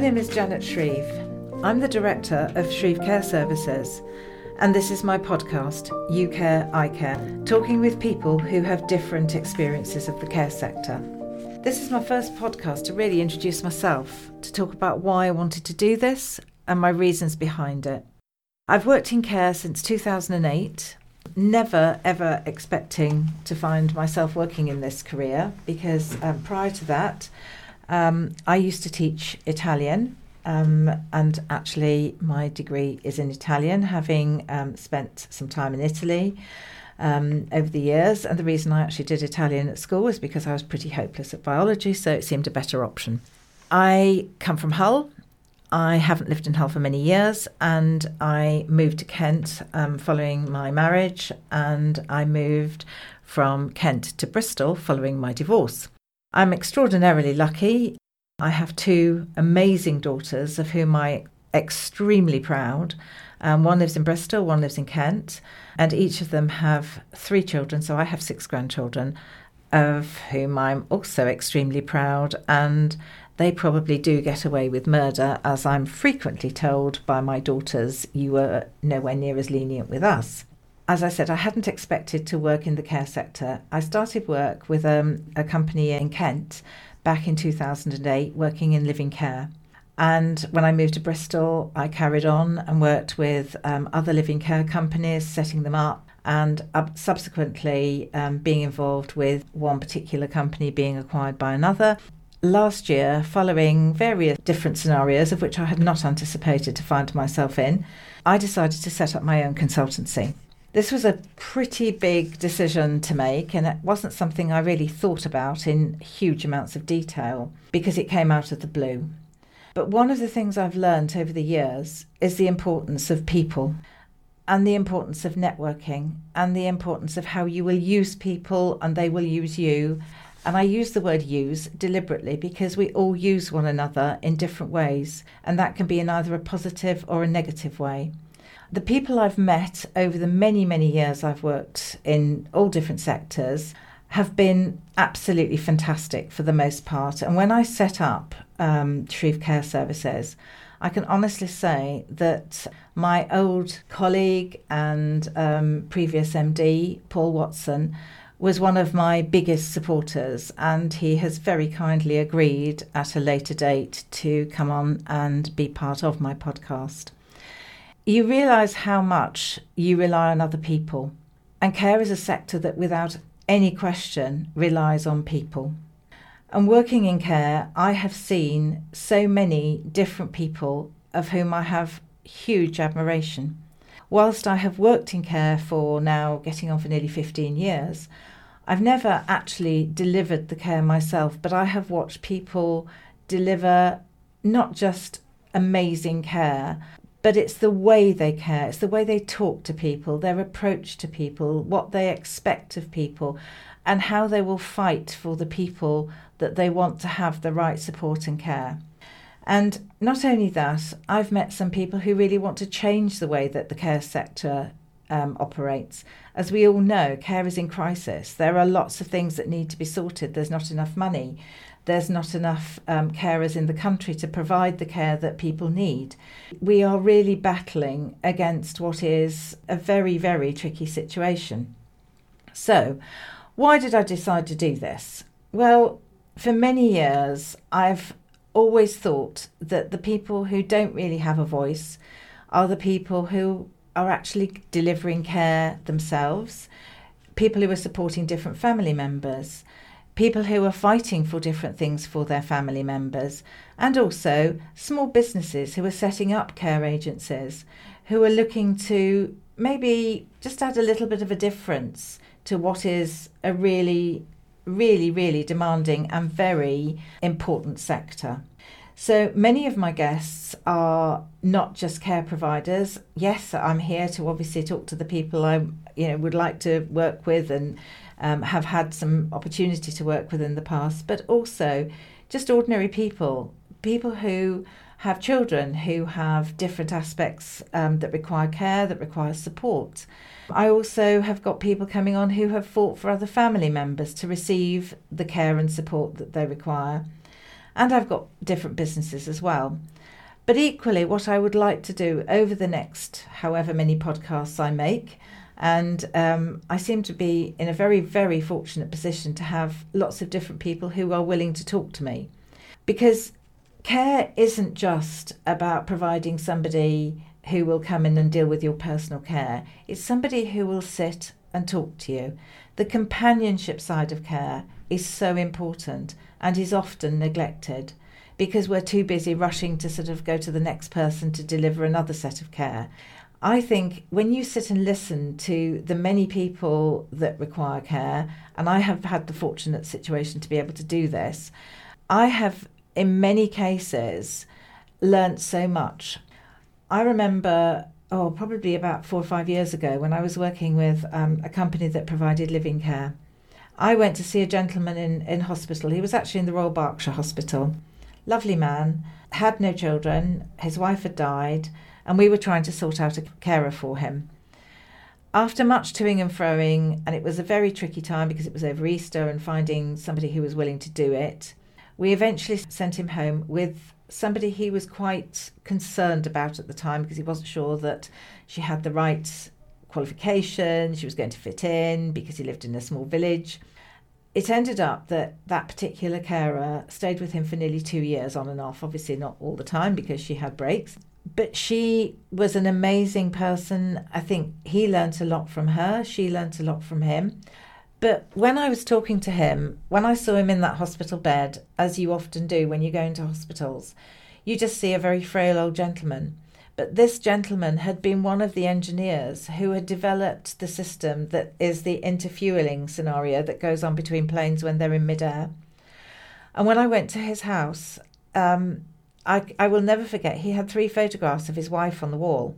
Name is Janet Shreeve. I'm the director of Shreeve Care Services, and this is my podcast, You Care, I Care, talking with people who have different experiences of the care sector. This is my first podcast to really introduce myself, to talk about why I wanted to do this and my reasons behind it. I've worked in care since 2008, never ever expecting to find myself working in this career because um, prior to that, um, I used to teach Italian. Um, and actually, my degree is in Italian, having um, spent some time in Italy um, over the years. And the reason I actually did Italian at school was because I was pretty hopeless at biology, so it seemed a better option. I come from Hull, I haven't lived in Hull for many years, and I moved to Kent um, following my marriage, and I moved from Kent to Bristol following my divorce. I'm extraordinarily lucky. I have two amazing daughters, of whom I'm extremely proud. Um, one lives in Bristol, one lives in Kent, and each of them have three children, so I have six grandchildren, of whom I'm also extremely proud. And they probably do get away with murder, as I'm frequently told by my daughters, you were nowhere near as lenient with us. As I said, I hadn't expected to work in the care sector. I started work with um, a company in Kent back in 2008, working in living care. And when I moved to Bristol, I carried on and worked with um, other living care companies, setting them up, and subsequently um, being involved with one particular company being acquired by another last year, following various different scenarios of which I had not anticipated to find myself in, I decided to set up my own consultancy. This was a pretty big decision to make, and it wasn't something I really thought about in huge amounts of detail because it came out of the blue. But one of the things I've learned over the years is the importance of people and the importance of networking and the importance of how you will use people and they will use you and I use the word use deliberately because we all use one another in different ways, and that can be in either a positive or a negative way. The people I've met over the many, many years I've worked in all different sectors have been absolutely fantastic for the most part. And when I set up um, Shreeve Care Services, I can honestly say that my old colleague and um, previous MD, Paul Watson, was one of my biggest supporters, and he has very kindly agreed at a later date to come on and be part of my podcast. You realise how much you rely on other people, and care is a sector that, without any question, relies on people. And working in care, I have seen so many different people of whom I have huge admiration. Whilst I have worked in care for now getting on for nearly 15 years, I've never actually delivered the care myself, but I have watched people deliver not just amazing care, but it's the way they care, it's the way they talk to people, their approach to people, what they expect of people, and how they will fight for the people that they want to have the right support and care. And not only that, I've met some people who really want to change the way that the care sector um, operates. As we all know, care is in crisis. There are lots of things that need to be sorted. There's not enough money. There's not enough um, carers in the country to provide the care that people need. We are really battling against what is a very, very tricky situation. So, why did I decide to do this? Well, for many years, I've always thought that the people who don't really have a voice are the people who are actually delivering care themselves, people who are supporting different family members, people who are fighting for different things for their family members, and also small businesses who are setting up care agencies, who are looking to maybe just add a little bit of a difference to what is a really, really, really demanding and very important sector. So many of my guests are not just care providers. Yes, I'm here to obviously talk to the people I you know would like to work with and um, have had some opportunity to work with in the past, but also just ordinary people, people who have children who have different aspects um, that require care, that require support. I also have got people coming on who have fought for other family members to receive the care and support that they require. and I've got different businesses as well. But equally, what I would like to do over the next however many podcasts I make, and um, I seem to be in a very, very fortunate position to have lots of different people who are willing to talk to me. Because care isn't just about providing somebody who will come in and deal with your personal care, it's somebody who will sit and talk to you. The companionship side of care is so important and is often neglected because we're too busy rushing to sort of go to the next person to deliver another set of care. I think when you sit and listen to the many people that require care, and I have had the fortunate situation to be able to do this, I have in many cases learnt so much. I remember, oh, probably about four or five years ago when I was working with um, a company that provided living care. I went to see a gentleman in, in hospital. He was actually in the Royal Berkshire Hospital. Lovely man, had no children, his wife had died and we were trying to sort out a carer for him. After much toing and froing, and it was a very tricky time because it was over Easter and finding somebody who was willing to do it, we eventually sent him home with somebody he was quite concerned about at the time because he wasn't sure that she had the right qualifications, she was going to fit in because he lived in a small village. It ended up that that particular carer stayed with him for nearly two years on and off, obviously not all the time because she had breaks but she was an amazing person. I think he learnt a lot from her. She learnt a lot from him. But when I was talking to him, when I saw him in that hospital bed, as you often do when you go into hospitals, you just see a very frail old gentleman. But this gentleman had been one of the engineers who had developed the system that is the interfueling scenario that goes on between planes when they're in midair. And when I went to his house, um, I, I will never forget, he had three photographs of his wife on the wall.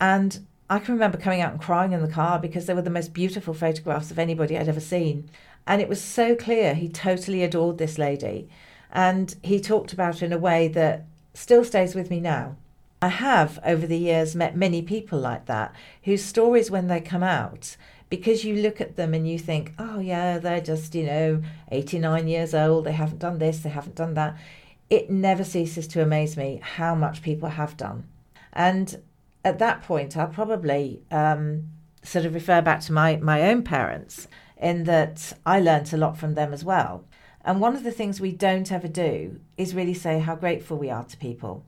And I can remember coming out and crying in the car because they were the most beautiful photographs of anybody I'd ever seen. And it was so clear he totally adored this lady. And he talked about her in a way that still stays with me now. I have, over the years, met many people like that whose stories, when they come out, because you look at them and you think, oh, yeah, they're just, you know, 89 years old, they haven't done this, they haven't done that it never ceases to amaze me how much people have done. And at that point, I'll probably um, sort of refer back to my, my own parents in that I learnt a lot from them as well. And one of the things we don't ever do is really say how grateful we are to people.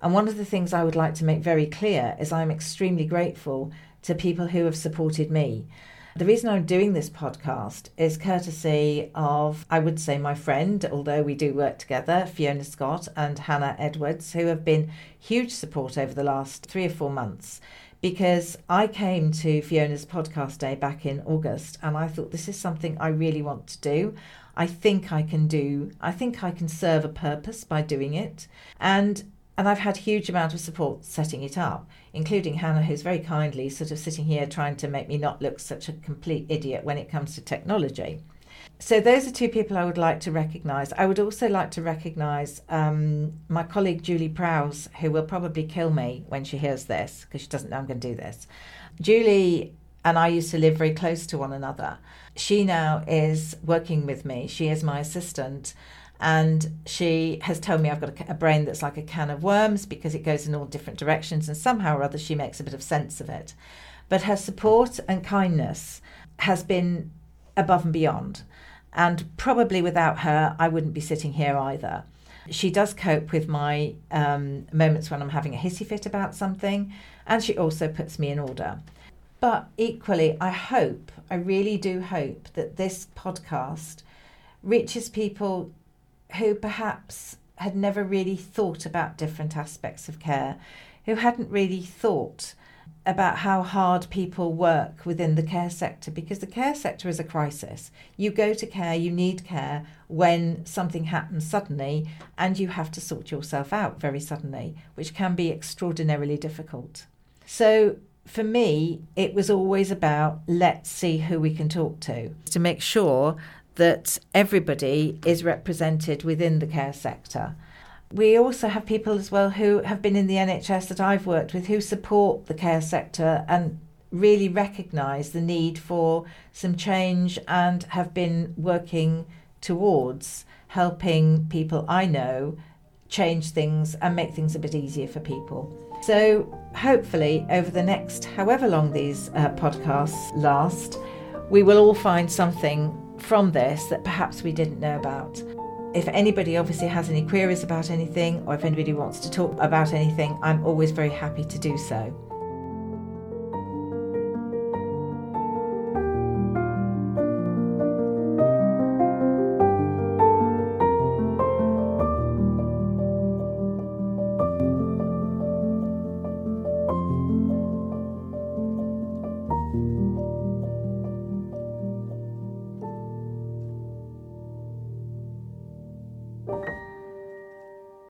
And one of the things I would like to make very clear is I'm extremely grateful to people who have supported me. The reason I'm doing this podcast is courtesy of, I would say, my friend, although we do work together, Fiona Scott and Hannah Edwards, who have been huge support over the last three or four months. Because I came to Fiona's podcast day back in August and I thought this is something I really want to do. I think I can do, I think I can serve a purpose by doing it. And and I've had huge amount of support setting it up, including Hannah, who's very kindly sort of sitting here trying to make me not look such a complete idiot when it comes to technology. So those are two people I would like to recognise. I would also like to recognise um, my colleague Julie Prowse, who will probably kill me when she hears this because she doesn't know I'm going to do this. Julie and I used to live very close to one another. She now is working with me. She is my assistant and she has told me I've got a, a, brain that's like a can of worms because it goes in all different directions, and somehow or other she makes a bit of sense of it. But her support and kindness has been above and beyond, and probably without her, I wouldn't be sitting here either. She does cope with my um, moments when I'm having a hissy fit about something, and she also puts me in order. But equally, I hope, I really do hope that this podcast reaches people who perhaps had never really thought about different aspects of care, who hadn't really thought about how hard people work within the care sector because the care sector is a crisis. You go to care, you need care when something happens suddenly and you have to sort yourself out very suddenly, which can be extraordinarily difficult. So, for me, it was always about let's see who we can talk to to make sure that everybody is represented within the care sector. We also have people as well who have been in the NHS that I've worked with who support the care sector and really recognise the need for some change and have been working towards helping people I know change things and make things a bit easier for people. So, hopefully, over the next however long these uh, podcasts last, we will all find something from this that perhaps we didn't know about. If anybody obviously has any queries about anything, or if anybody wants to talk about anything, I'm always very happy to do so.